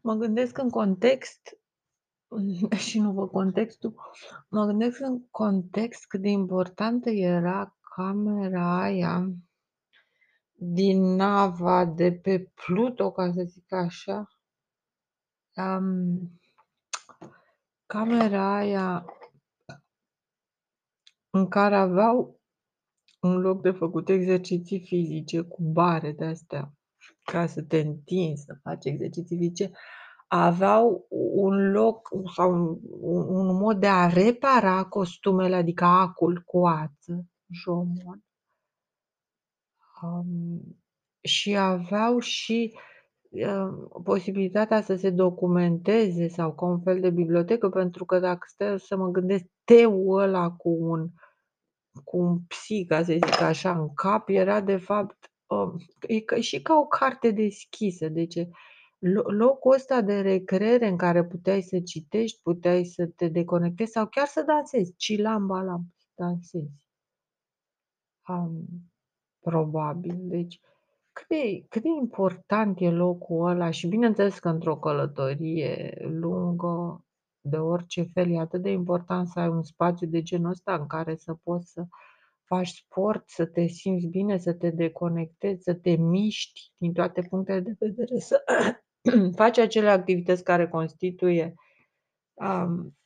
Mă gândesc în context și nu văd contextul, mă gândesc în context cât de importantă era camera aia din nava de pe Pluto, ca să zic așa. Um, camera aia în care aveau un loc de făcut exerciții fizice cu bare de astea, ca să te întinzi, să faci exerciții fizice, aveau un loc sau un, un mod de a repara costumele, adică acul cu ață, jomon. Um, și aveau și uh, posibilitatea să se documenteze sau ca un fel de bibliotecă, pentru că dacă stai să mă gândesc, teul ăla cu un, cu un psi, ca să zic așa, în cap, era de fapt uh, e ca, și ca o carte deschisă. Deci locul ăsta de recreere în care puteai să citești, puteai să te deconectezi sau chiar să dansezi, cilam balam, să dansezi. Um, probabil. Deci, cât de, cât de important e locul ăla și bineînțeles că într-o călătorie lungă, de orice fel, e atât de important să ai un spațiu de genul ăsta în care să poți să faci sport, să te simți bine, să te deconectezi, să te miști din toate punctele de vedere, să faci acele activități care constituie, um,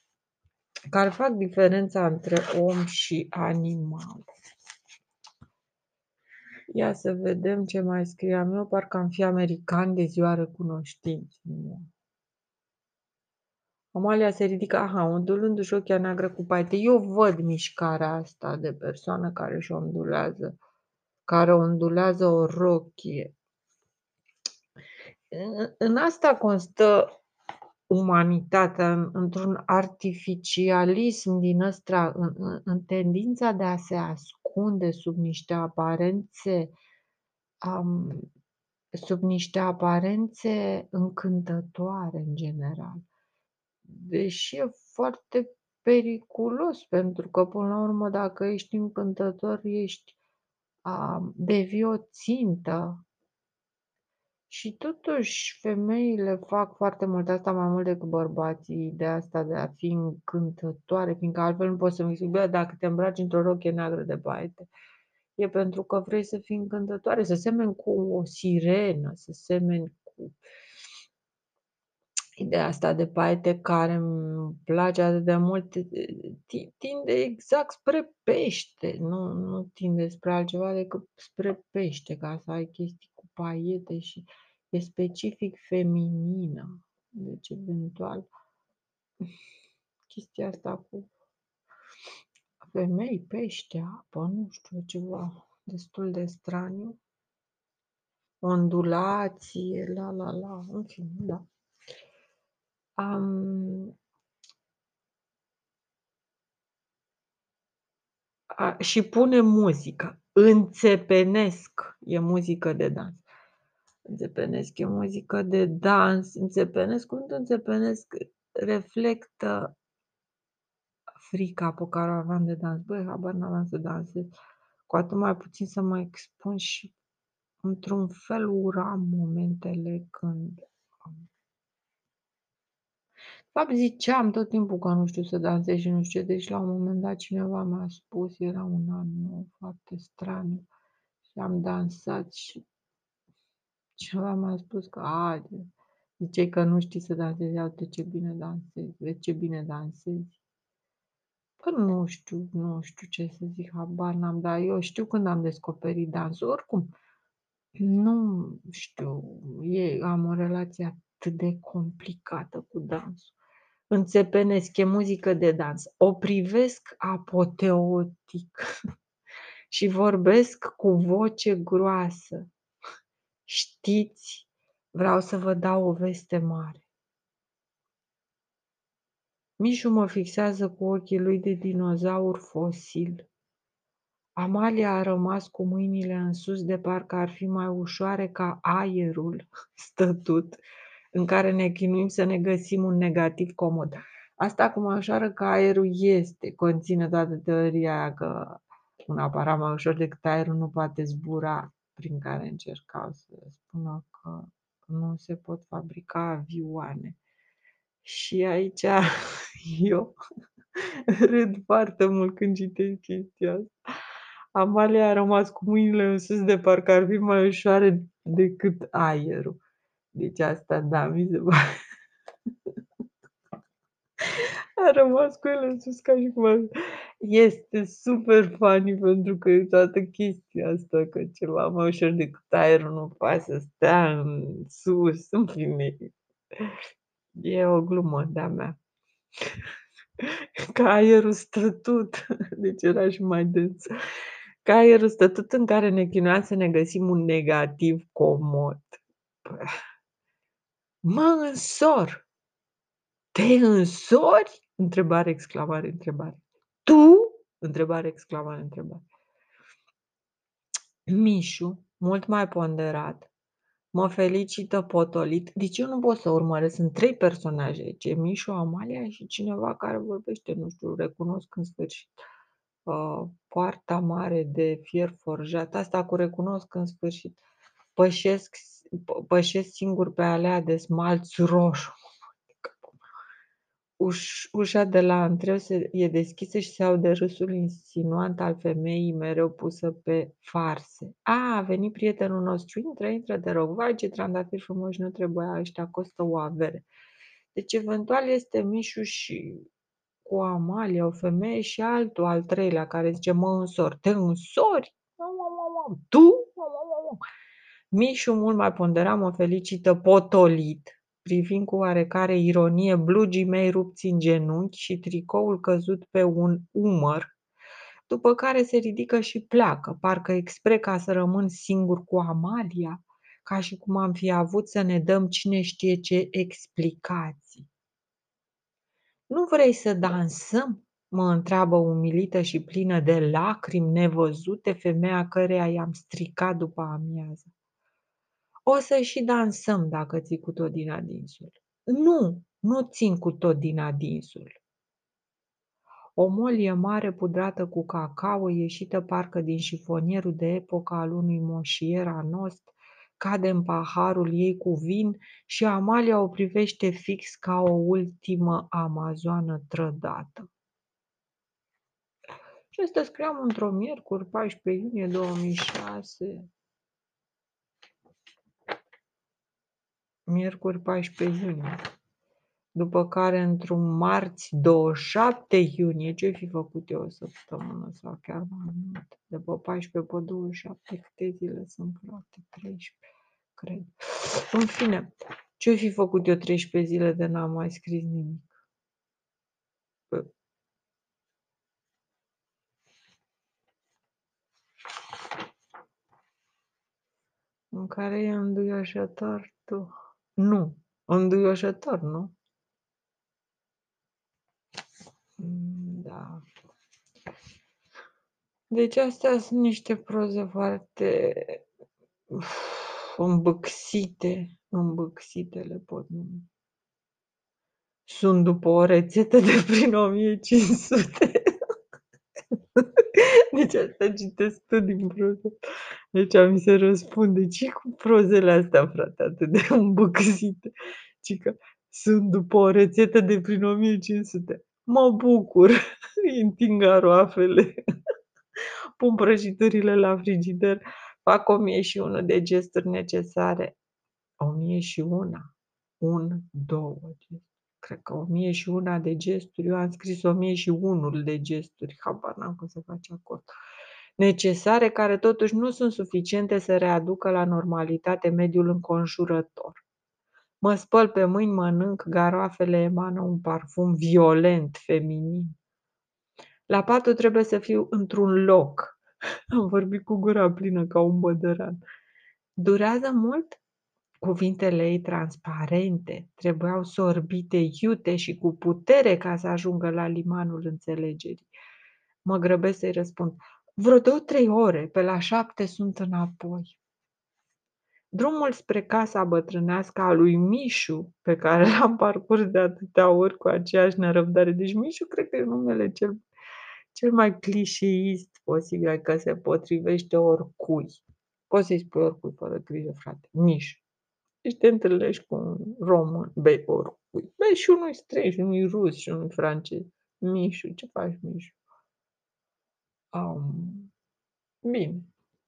care fac diferența între om și animal. Ia să vedem ce mai scriam eu, parcă am fi american de ziua recunoștinței. Amalia se ridică, aha, ondulându-și ochia neagră cu paite. Eu văd mișcarea asta de persoană care își ondulează, care ondulează o rochie. În asta constă umanitatea, într-un artificialism din ăsta, în, în, în tendința de a se ascunde sub niște aparențe, um, sub niște aparențe încântătoare în general. Deși e foarte periculos, pentru că, până la urmă, dacă ești încântător, ești, um, devii o țintă. Și totuși femeile fac foarte mult asta mai mult decât bărbații, ideea asta de a fi încântătoare, fiindcă altfel nu poți să mi zic, dacă te îmbraci într-o rochie neagră de baite, e pentru că vrei să fii încântătoare, să semeni cu o sirenă, să semeni cu ideea asta de paete care îmi place atât de mult, tinde exact spre pește, nu, nu tinde spre altceva decât spre pește, ca să ai chestii cu paiete și e specific feminină. Deci, eventual, chestia asta cu femei, pește, apă, nu știu, ceva destul de straniu. Ondulație, la la la, în fine, da. Um, a, și pune muzică. Înțepenesc. E muzică de dans. Înțepenesc e muzică de dans. Înțepenesc, cuvântul înțepenesc reflectă frica pe care o aveam de dans. Băi, habar n-aveam să dansez. Cu atât mai puțin să mă expun și într-un fel uram momentele când fapt, ziceam tot timpul că nu știu să dansez și nu știu ce, deci la un moment dat cineva mi-a spus, era un an nou, foarte straniu, și am dansat și cineva mi-a spus că, a, ziceai că nu știi să dansezi, uite ce bine dansezi, vezi ce bine dansezi. Păi nu știu, nu știu ce să zic, habar n-am, dar eu știu când am descoperit dansul, oricum, nu știu, e, am o relație atât de complicată cu dansul înțepenesc, e muzică de dans. O privesc apoteotic și vorbesc cu voce groasă. Știți, vreau să vă dau o veste mare. Mișu mă fixează cu ochii lui de dinozaur fosil. Amalia a rămas cu mâinile în sus de parcă ar fi mai ușoare ca aerul stătut în care ne chinuim să ne găsim un negativ comod. Asta cu mășoară că aerul este, conține toată teoria aia că un aparat mai ușor decât aerul nu poate zbura, prin care încercau să spună că nu se pot fabrica avioane. Și aici eu râd foarte mult când citesc chestia asta. Amalia a rămas cu mâinile în sus de parcă ar fi mai ușoare decât aerul. Deci asta, da, mi se pare a rămas cu ele în sus ca și cum ar este super funny pentru că e toată chestia asta că ceva mai ușor decât aerul nu poate să stea în sus, în fine. E o glumă de-a mea. Că aerul stă tot, deci era și mai dens. Ca aerul stă tot în care ne chinuiam să ne găsim un negativ comod. Mă însor! Te însori? Întrebare, exclamare, întrebare. Tu? Întrebare, exclamare, întrebare. Mișu, mult mai ponderat, mă felicită potolit. Deci eu nu pot să urmăresc, sunt trei personaje aici, e Mișu, Amalia și cineva care vorbește, nu știu, recunosc în sfârșit. Uh, poarta mare de fier forjat, asta cu recunosc în sfârșit. Pășesc, pășesc singur pe alea de smalț roșu. Uș, ușa de la întreu se, e deschisă și se aude râsul insinuant al femeii mereu pusă pe farse. A, a venit prietenul nostru, intră, intră, te rog, vai ce trandafiri frumoși, nu trebuia, ăștia costă o avere. Deci eventual este Mișu și cu Amalia, o femeie și altul, al treilea, care zice, mă însor, te însori? Tu? Mișu mult mai ponderat mă felicită potolit, privind cu oarecare ironie blugii mei rupți în genunchi și tricoul căzut pe un umăr, după care se ridică și pleacă, parcă expre ca să rămân singur cu Amalia, ca și cum am fi avut să ne dăm cine știe ce explicații. Nu vrei să dansăm? mă întreabă umilită și plină de lacrimi nevăzute femeia căreia i-am stricat după amiază. O să și dansăm dacă ții cu tot din adinsul. Nu, nu țin cu tot din adinsul. O molie mare pudrată cu cacao, ieșită parcă din șifonierul de epoca al unui moșier anost, cade în paharul ei cu vin și Amalia o privește fix ca o ultimă amazoană trădată. Și asta scriam într-o miercuri, 14 iunie 2006. Miercuri 14 iunie. După care, într-un marți 27 iunie, ce fi făcut eu o săptămână sau chiar mai mult? De pe 14 pe 27, câte zile sunt, frate? 13, cred. În fine, ce fi făcut eu 13 zile de n-am mai scris nimic? În care e înduioșător tu. Nu, înduioșător, nu? Mm, da. Deci astea sunt niște proze foarte îmbâxite, îmbâxite le pot numi. Sunt după o rețetă de prin 1500. Deci asta citesc tot din proză. Deci mi se răspunde, ce cu prozele astea, frate, atât de îmbâxite? Ci că sunt după o rețetă de prin 1500. Mă bucur, îi întind garoafele, pun prăjiturile la frigider, fac o mie și unul de gesturi necesare. O mie și una. Un, două gesturi. Cred că o mie și una de gesturi. Eu am scris o mie și unul de gesturi. Habar n-am cum să faci acord. Necesare care totuși nu sunt suficiente să readucă la normalitate mediul înconjurător. Mă spăl pe mâini, mănânc, garoafele emană un parfum violent, feminin. La patru trebuie să fiu într-un loc. Am vorbit cu gura plină ca un bădăran. Durează mult? Cuvintele ei transparente trebuiau sorbite iute și cu putere ca să ajungă la limanul înțelegerii. Mă grăbesc să-i răspund. Vreo două, trei ore, pe la șapte sunt înapoi. Drumul spre casa bătrânească a lui Mișu, pe care l-am parcurs de atâtea ori cu aceeași nerăbdare. Deci Mișu cred că e numele cel, cel mai clișeist posibil, că se potrivește oricui. Poți să-i spui oricui fără grijă, frate. Mișu. Și te întâlnești cu un român, bei oricui. Bei și unul străin, și unul rus, și unul francez. Mișu, ce faci, Mișu? Um, bine.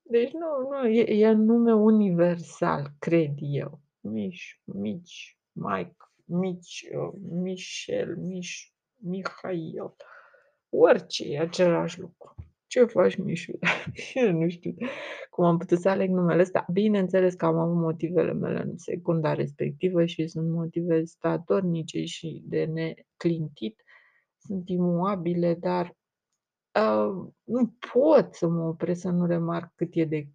Deci nu, nu, e, e nume universal, cred eu. Miș, Mici, Mike, Mici, uh, Michel, Miș, Mihail. Orice, e același lucru. Ce faci, Mișu? Eu nu știu cum am putut să aleg numele ăsta. Bineînțeles că am avut motivele mele în secunda respectivă și sunt motive statornice și de neclintit. Sunt imuabile, dar uh, nu pot să mă opresc să nu remarc cât e de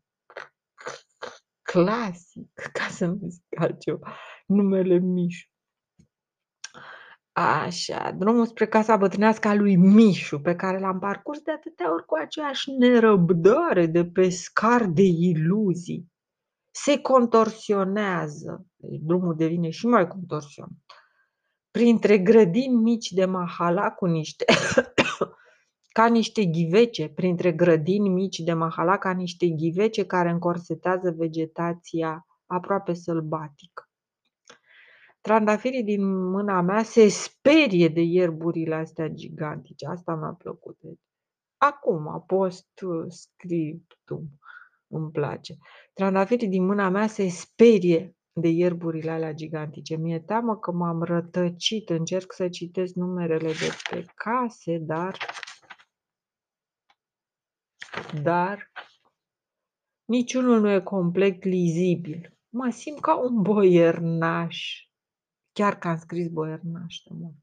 clasic, ca să nu zic altceva, numele Mișu. Așa, drumul spre casa bătrânească a lui Mișu, pe care l-am parcurs de atâtea ori cu aceeași nerăbdare de pescar de iluzii, se contorsionează, deci drumul devine și mai contorsionat, printre grădini mici de mahala cu niște ca niște ghivece, printre grădini mici de mahala, ca niște ghivece care încorsetează vegetația aproape sălbatică. Trandafirii din mâna mea se sperie de ierburile astea gigantice. Asta mi-a plăcut. Deci, acum, post scriptum, îmi place. Trandafirii din mâna mea se sperie de ierburile alea gigantice. Mi-e teamă că m-am rătăcit, încerc să citesc numerele de pe case, dar dar niciunul nu e complet lizibil. Mă simt ca un boiernaș Chiar că am scris boiernaș de mult.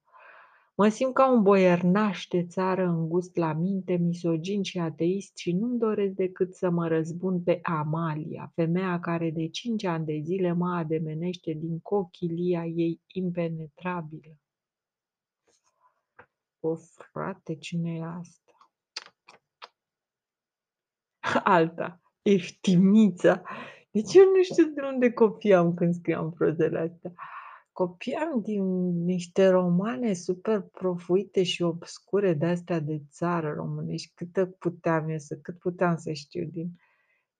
Mă simt ca un boiernaș de țară îngust la minte, misogin și ateist și nu-mi doresc decât să mă răzbun pe Amalia, femeia care de cinci ani de zile mă ademenește din cochilia ei impenetrabilă. O, frate, cine e asta? Alta, Eftimița. Deci eu nu știu de unde copiam când scriam prozele astea copiam din niște romane super profuite și obscure de astea de țară românești. Cât puteam eu să, cât puteam să știu din,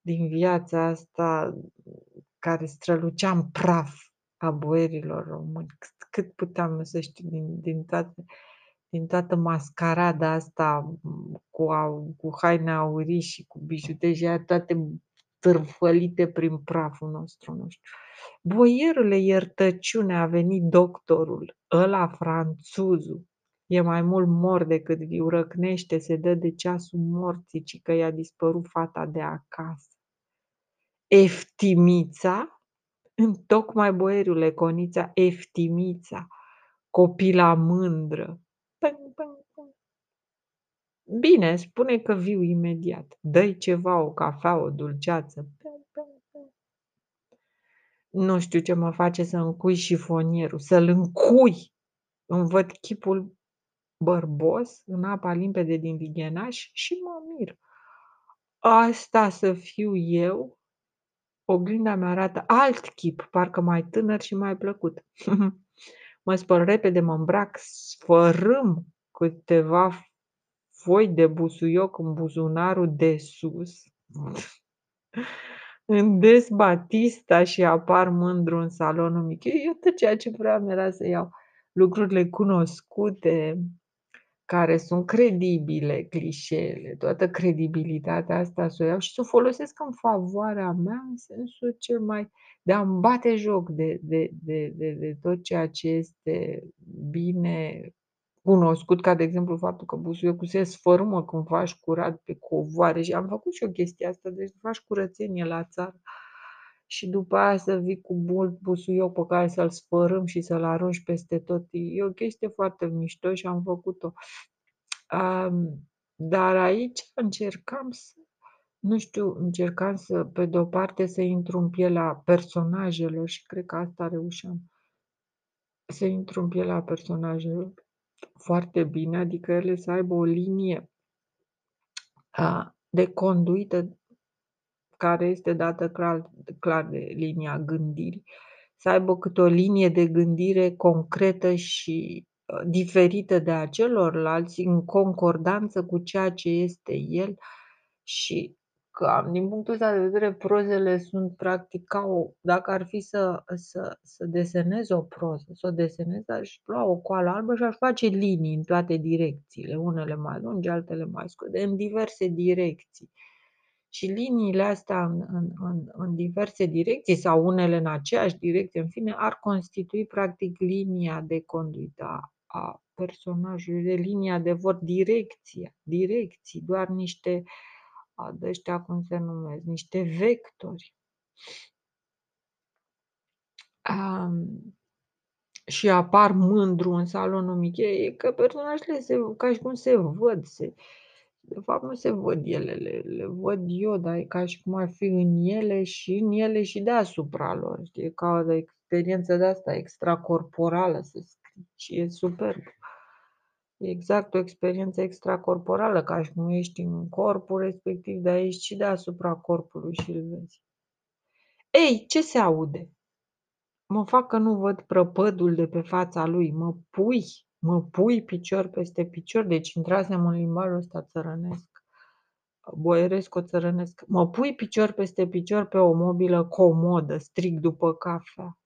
din viața asta care strălucea în praf a boierilor români. Cât, cât puteam eu să știu din, din toate din toată mascarada asta cu, cu haine aurii și cu bijuterii, toate târfălite prin praful nostru, nu știu. Boierule, iertăciune, a venit doctorul, ăla franțuzul. E mai mult mor decât viu, răcnește, se dă de ceasul morții, ci că i-a dispărut fata de acasă. Eftimița? Întocmai boierule, conița, eftimița, copila mândră. Bine, spune că viu imediat. Dă-i ceva, o cafea, o dulceață. Nu știu ce mă face să încui șifonierul, să-l încui. Îmi văd chipul bărbos în apa limpede din vighenaș și mă mir. Asta să fiu eu? Oglinda mi arată alt chip, parcă mai tânăr și mai plăcut. mă spăl repede, mă îmbrac, sfărâm câteva foi de busuioc în buzunarul de sus. Îndes Batista și apar mândru în salonul mic. Eu tot ceea ce vreau era să iau lucrurile cunoscute, care sunt credibile, clișeele, toată credibilitatea asta să o iau și să o folosesc în favoarea mea, în sensul cel mai de a-mi bate joc de, de, de, de, de tot ceea ce este bine cunoscut, ca de exemplu faptul că busuiocul se sfărâmă când faci curat pe covoare și am făcut și o chestie asta, deci faci curățenie la țară și după aia să vii cu mult busuioc pe care să-l sfărâm și să-l arunci peste tot. E o chestie foarte mișto și am făcut-o. Um, dar aici încercam să, nu știu, încercam să, pe de-o parte, să intru în pielea personajelor și cred că asta reușeam. Să intru în pielea personajelor foarte bine, adică ele să aibă o linie de conduită care este dată clar, clar de linia gândirii, să aibă câte o linie de gândire concretă și ă, diferită de a celorlalți, în concordanță cu ceea ce este el și cam din punctul ăsta de vedere, prozele sunt practic ca o dacă ar fi să să să desenez o proză, să o desenez, aș lua o coală albă și aș face linii în toate direcțiile, unele mai lungi, altele mai scurte, în diverse direcții. Și liniile astea în în în în diverse direcții sau unele în aceeași direcție, în fine, ar constitui practic linia de conduită a a personajului, de linia de vot, direcția, direcții, doar niște a de-ăștia cum se numesc, niște vectori. Am, și apar mândru în salonul Michei, e că personajele se ca și cum se văd, se de fapt nu se văd ele, le le văd eu, dar e ca și cum ar fi în ele și în ele și deasupra lor, știi, e ca o experiență de asta extracorporală să scrii și e superb. E exact o experiență extracorporală, ca și cum ești în corpul respectiv, dar ești și deasupra corpului și îl vezi. Ei, ce se aude? Mă fac că nu văd prăpădul de pe fața lui, mă pui, mă pui picior peste picior, deci intrasem în limbajul ăsta țărănesc, boieresco-țărănesc. Mă pui picior peste picior pe o mobilă comodă, strig după cafea.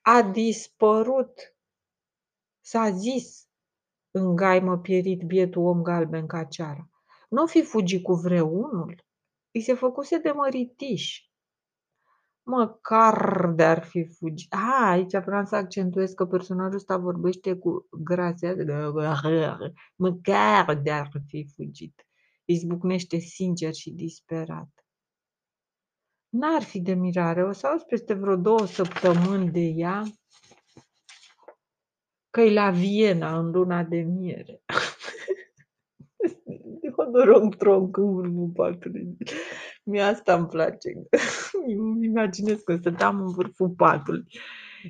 A dispărut, s-a zis, îngaimă pierit bietul om galben ca ceara. Nu fi fugit cu vreunul, îi se făcuse de măritiș. Măcar de-ar fi fugit. A, aici vreau să accentuez că personajul ăsta vorbește cu grația, măcar de-ar fi fugit. Izbucnește sincer și disperat. N-ar fi de mirare, o să auzi peste vreo două săptămâni de ea că e la Viena în luna de miere. Hodorong tronc în vârful patului. Mie asta îmi place. Îmi imaginez că stăteam în vârful patului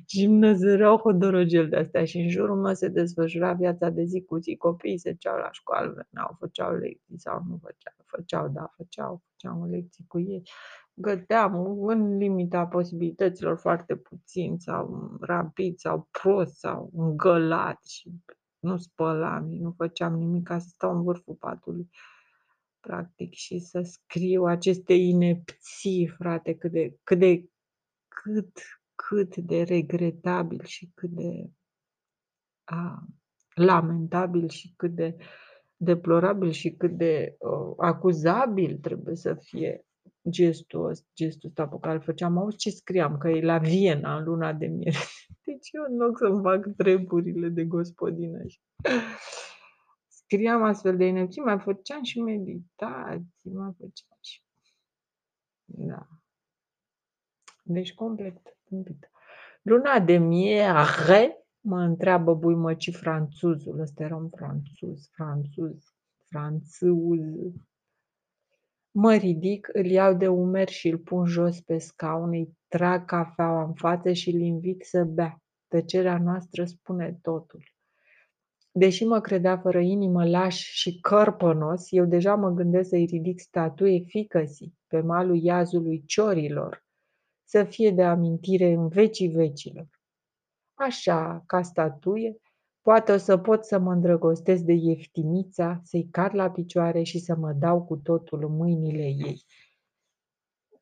și îmi năzăreau hodorogel de astea și în jurul meu se desfășura viața de zi cu zi. Copiii se ceau la școală, veneau, făceau lecții sau nu făceau. Făceau, da, făceau, făceam lecții cu ei. Găteam în limita posibilităților foarte puțin sau rapid sau prost sau îngălat și nu spălam și nu făceam nimic ca să stau în vârful patului practic și să scriu aceste inepții, frate, cât de cât de cât cât de regretabil și cât de a lamentabil și cât de deplorabil și cât de, uh, acuzabil trebuie să fie gestul ăs gestul ăsta pe care îl făceam. Auzi ce scriam, că e la Viena în luna de miere. Deci eu în loc să-mi fac treburile de gospodină și scriam astfel de inepții, mai făceam și meditații, mai făceam și da. Deci complet tâmpită. Luna de miere, mă întreabă buimăcii franțuzul, ăsta era un franțuz, franțuz, franțuz. Mă ridic, îl iau de umeri și îl pun jos pe scaun, îi trag cafeaua în față și îl invit să bea. Tăcerea noastră spune totul. Deși mă credea fără inimă, laș și cărpănos, eu deja mă gândesc să-i ridic statuie fiicăsii pe malul iazului Ciorilor, să fie de amintire în vecii vecilor. Așa, ca statuie, poate o să pot să mă îndrăgostesc de ieftinița, să-i cad la picioare și să mă dau cu totul în mâinile ei.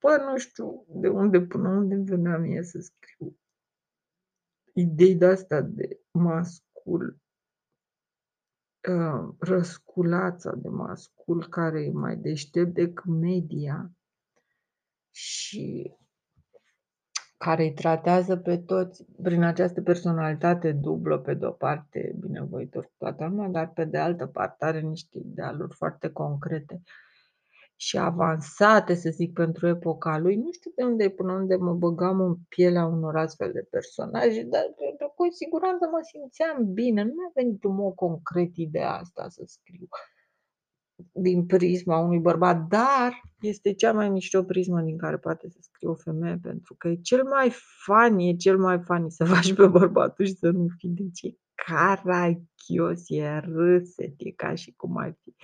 Bă, nu știu de unde până unde îmi venea mie să scriu idei de-astea de mascul, uh, răsculața de mascul care e mai deștept decât media și care îi tratează pe toți prin această personalitate dublă, pe de o parte binevoitor cu toată lumea, dar pe de altă parte are niște idealuri foarte concrete și avansate, să zic, pentru epoca lui. Nu știu de unde până unde mă băgam în pielea unor astfel de personaje, dar cu siguranță mă simțeam bine. Nu mi-a venit în mod concret ideea asta să scriu din prisma unui bărbat, dar este cea mai mișto prismă din care poate să scrie o femeie, pentru că e cel mai funny, e cel mai funny să faci pe bărbatul și să nu fii de ce carachios, e râset, e ca și cum ai fi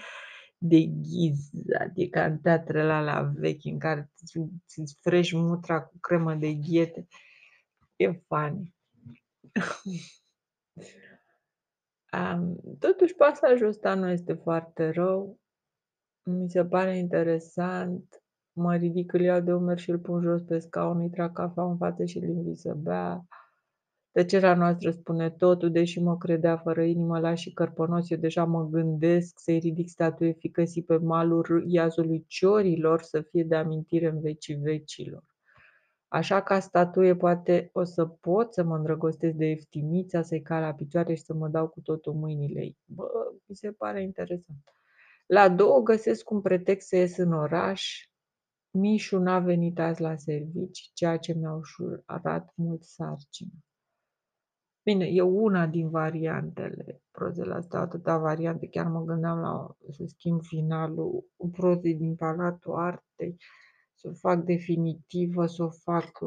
deghizat, e ca în teatrele alea vechi în care îți frești mutra cu cremă de ghiete. E funny. Um, totuși pasajul ăsta nu este foarte rău. Mi se pare interesant, mă ridic, îl iau de umeri și îl pun jos pe scaun, îi trag cafeaua în față și îl invit să bea. Tăcerea noastră spune totul, deși mă credea fără inimă las și cărpănos, eu deja mă gândesc să-i ridic statuie fiicăsii pe malul iazului Ciorilor, să fie de amintire în vecii vecilor. Așa ca statuie poate o să pot să mă îndrăgostesc de Eftimița, să-i cal la picioare și să mă dau cu totul mâinile ei. Bă, mi se pare interesant. La două găsesc un pretext să ies în oraș. Mișu n-a venit azi la servici, ceea ce mi-a ușurat mult sarcină. Bine, e una din variantele prozele astea, atâtea variante, chiar mă gândeam la să schimb finalul prozei din Palatul Artei, să o fac definitivă, să o fac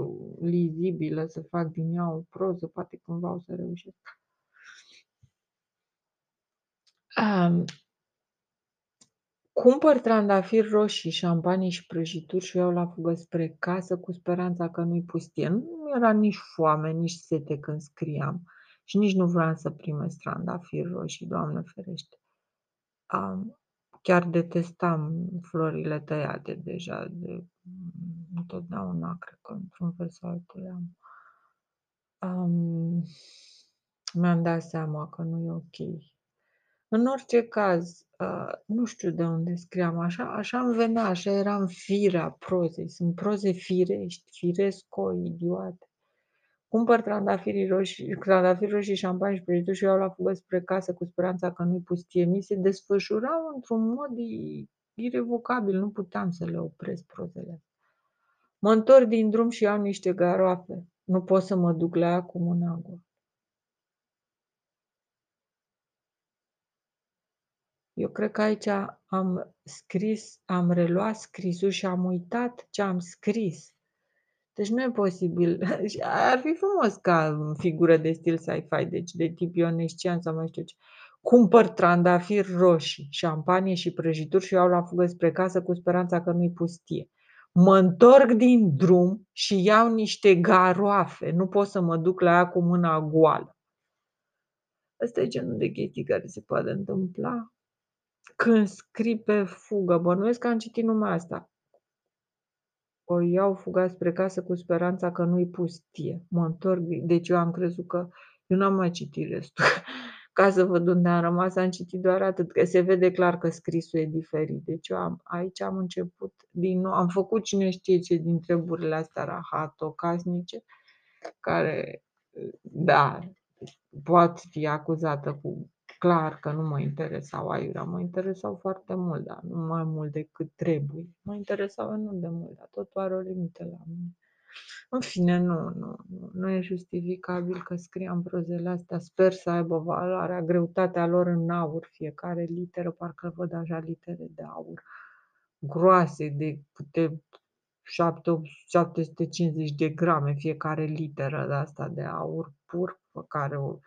lizibilă, să fac din ea o proză, poate cândva o să reușesc. Um, Cumpăr trandafiri roșii, șampanie și prăjituri și o iau la fugă spre casă cu speranța că nu-i pustie. Nu era nici foame, nici sete când scriam și nici nu vreau să primesc trandafiri roșii, Doamne ferește. Um, chiar detestam florile tăiate deja de întotdeauna, cred că într-un fel sau altul am. Um, mi-am dat seama că nu e ok. În orice caz, uh, nu știu de unde scriam așa, așa îmi venea, așa era în firea prozei. Sunt proze firești, firesco, idiote. Cumpăr trandafiri roșii, trandafiri roșii, șampanie și prăjituri și iau la fugă spre casă cu speranța că nu-i pustie. Mi se desfășurau într-un mod irevocabil, nu puteam să le opresc prozele. Mă întorc din drum și iau niște garoafe. Nu pot să mă duc la ea cu mâna goală. Eu cred că aici am scris, am reluat scrisul și am uitat ce am scris. Deci nu e posibil. Ar fi frumos ca figură de stil sci-fi, deci de tip ionescian sau mai știu ce. Cumpăr trandafiri roșii, șampanie și prăjituri și iau la fugă spre casă cu speranța că nu-i pustie. Mă întorc din drum și iau niște garoafe. Nu pot să mă duc la ea cu mâna goală. Asta e genul de chestii care se poate întâmpla când scrii pe fugă. Bănuiesc că am citit numai asta. O iau fuga spre casă cu speranța că nu-i pustie. Mă întorc, deci eu am crezut că eu n-am mai citit restul. Ca să văd unde am rămas, am citit doar atât, că se vede clar că scrisul e diferit. Deci eu am, aici am început din nou, am făcut cine știe ce din treburile astea rahato-casnice, care, da, poate fi acuzată cu clar că nu mă interesau aiurea, mă interesau foarte mult, dar nu mai mult decât trebuie. Mă interesau nu de mult, dar totul are o limită la mine. În fine, nu, nu, nu, nu e justificabil că scriam prozele astea. Sper să aibă valoarea, greutatea lor în aur, fiecare literă, parcă văd așa litere de aur, groase, de câte 750 de grame fiecare literă de asta de aur pur, pe care o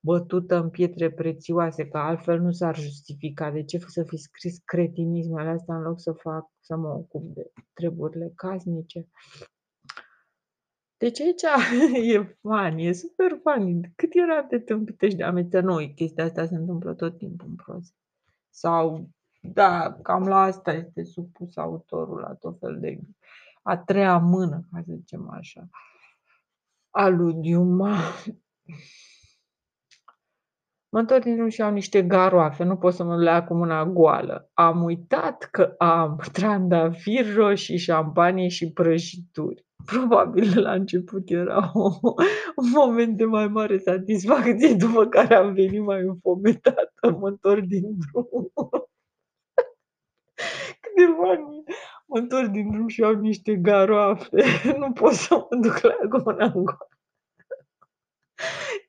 bătută în pietre prețioase, că altfel nu s-ar justifica. De ce să fi scris cretinismele astea în loc să fac, să mă ocup de treburile casnice? Deci aici e funny, e super funny. Cât era de tâmpite și de amețe noi, chestia asta se întâmplă tot timpul în proză. Sau, da, cam la asta este supus autorul, la tot fel de a treia mână, ca să zicem așa. Aludium. Mă întorc din drum și iau niște garoafe, nu pot să mă le cu mâna goală. Am uitat că am trandafiri roșii, șampanie și prăjituri. Probabil la început era o, un moment de mai mare satisfacție, după care am venit mai înfometată, mă întorc din drum. Cât de funny. Mă întorc din drum și iau niște garoafe. Nu pot să mă duc la ea cu mâna goală.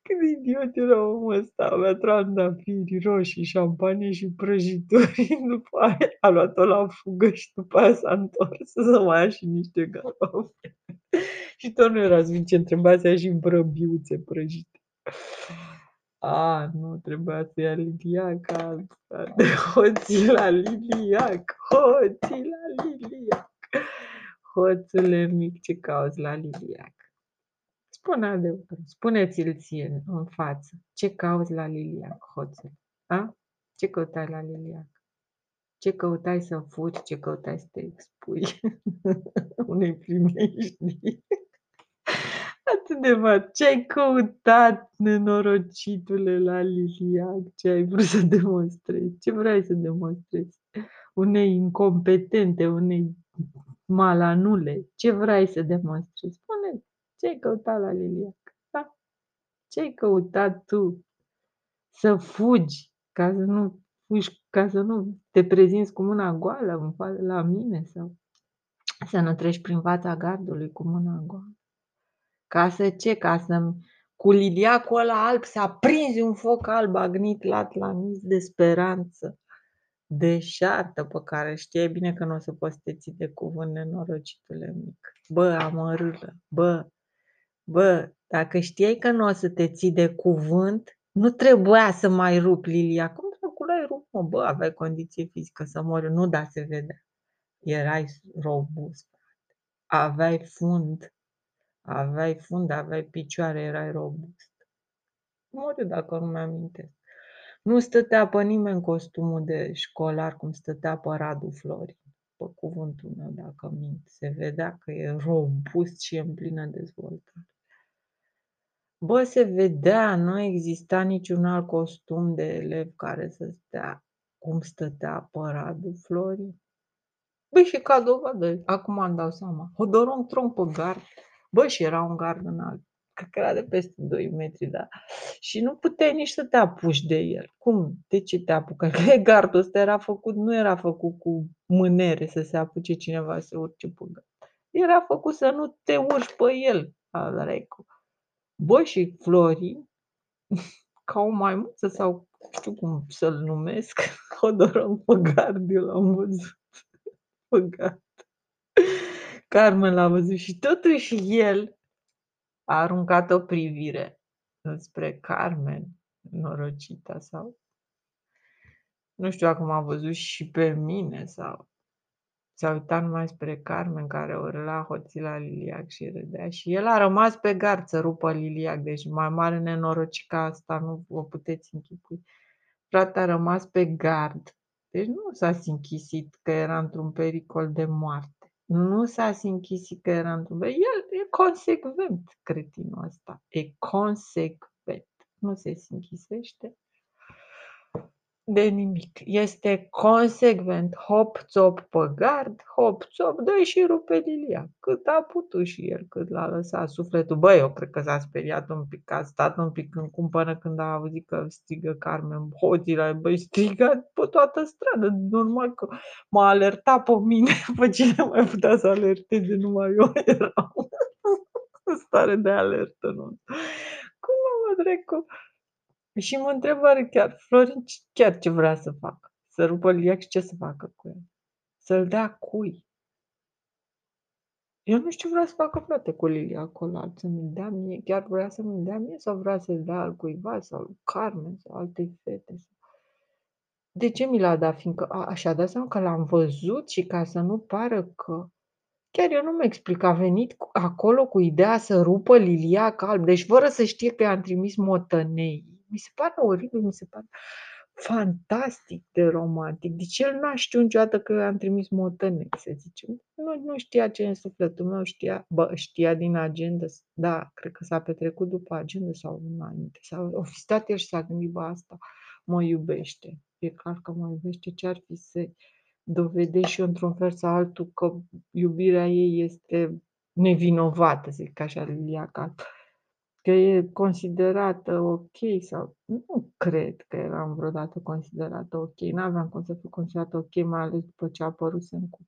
Cât de idiot era omul ăsta, avea trandafiri roșii, șampanie și prăjituri. După aia a luat-o la fugă și după aia s-a întors să mai ia și niște garofe. și tot nu era suficient, trebuia să ia și brăbiuțe prăjite. A, nu, trebuia să ia liliaca de hoții la liliac, hoții la liliac. Hoțule mic, ce cauți la liliac? Spune adevărul, spune-ți-l ție în față. Ce cauți la liliac, hoțul? A? Ce căutai la liliac? Ce căutai să fugi, ce căutai să te expui unei primejdii. Atât de mare. Ce-ai căutat, nenorocitule, la Liliac? Ce ai vrut să demonstrezi? Ce vrei să demonstrezi? Unei incompetente, unei malanule. Ce vrei să demonstrezi? spune ce-ai căutat la Liliac? Da? Ce-ai căutat tu? Să fugi, ca să nu fugi, ca să nu te prezinți cu mâna goală la mine sau să nu treci prin fața gardului cu mâna goală. Ca să ce? Ca să cu liliacul ăla alb să prinzi un foc alb agnit lat la mis de speranță, deșartă pe care știai bine că nu o să poți să te ții de cuvânt, nenorocitule mic. Bă, amărâlă, bă, bă, dacă știai că nu o să te ții de cuvânt, nu trebuia să mai rup lilia. Cum dracul ai rup, mă? Bă, aveai condiție fizică să mori, nu da se vedea. Erai robust, aveai fund, Aveai fund, aveai picioare, erai robust. Moriu dacă nu mi-amintesc. Nu stătea pe nimeni costumul de școlar cum stătea pe Radu Florin. Pe cuvântul meu, dacă mint, se vedea că e robust și în plină dezvoltare. Bă, se vedea, nu exista niciun alt costum de elev care să stea cum stătea pe Radu Florin. Băi, și ca dovadă, acum îmi dau seama, Hodoron tronc pe gard, Bă, și era un gard înalt. Cred că era de peste 2 metri, da. Și nu puteai nici să te apuci de el. Cum? De ce te apucă? Că gardul ăsta era făcut, nu era făcut cu mânere să se apuce cineva să urce pe gard. Era făcut să nu te urci pe el, Alrecu. Bă, și Florin, ca o maimuță sau știu cum să-l numesc, Hodorong pe gard, eu l-am văzut pe gard. Carmen l-a văzut și totuși el a aruncat o privire înspre Carmen, norocita sau nu știu acum a văzut și pe mine sau s-a uitat numai spre Carmen care urla hoții la Liliac și râdea și el a rămas pe gard să rupă Liliac, deci mai mare nenorocica asta nu o puteți închipui. Frate a rămas pe gard, deci nu s-a sinchisit că era într-un pericol de moarte nu s-a sinchisit că era într-un El e consecvent, cretinul ăsta. E consecvent. Nu se sinchisește de nimic. Este consecvent. Hop, țop pe gard, hop, țop, dă și rupe lilia. Cât a putut și el, cât l-a lăsat sufletul. Băi, eu cred că s-a speriat un pic, a stat un pic în cumpănă când a auzit că strigă Carmen Hoțila. Băi, striga pe toată stradă. Normal că m-a alertat pe mine, pe cine mai putea să alerteze, numai eu eram în stare de alertă. Nu? Cum mă dracu? Și mă întreb oare chiar Florin chiar ce vrea să facă? Să rupă liac și ce să facă cu el? Să-l dea cui? Eu nu știu ce vrea să facă frate cu Lilia acolo, să mi dea mie, chiar vrea să mi dea mie sau vrea să-l dea al cuiva sau lui Carmen sau altei fete. De ce mi l-a dat? Fiindcă a, așa dat seama că l-am văzut și ca să nu pară că Chiar eu nu mă explic, a venit acolo cu ideea să rupă Lilia calb, deci fără să știe că i-am trimis motănei mi se pare oribil, mi se pare fantastic de romantic. Deci el n-a știut niciodată că am trimis motăne, să zicem. Nu, nu știa ce în sufletul meu, știa, bă, știa din agenda, da, cred că s-a petrecut după agenda sau înainte. Sau a fi stat el și s-a gândit, bă, asta mă iubește. E clar că mă iubește, ce ar fi să dovedești și eu într-un fel sau altul că iubirea ei este nevinovată, zic așa, Lilia Cal că e considerată ok sau nu cred că eram vreodată considerată ok. N-aveam cum să fiu considerată ok, mai ales după ce apărusem cu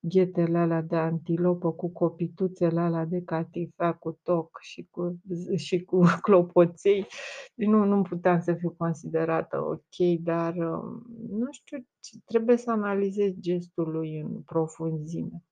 ghetele alea de antilopă, cu copituțele alea de catifea, cu toc și cu, și cu clopoței. Nu, nu puteam să fiu considerată ok, dar um, nu știu, trebuie să analizez gestul lui în profunzime.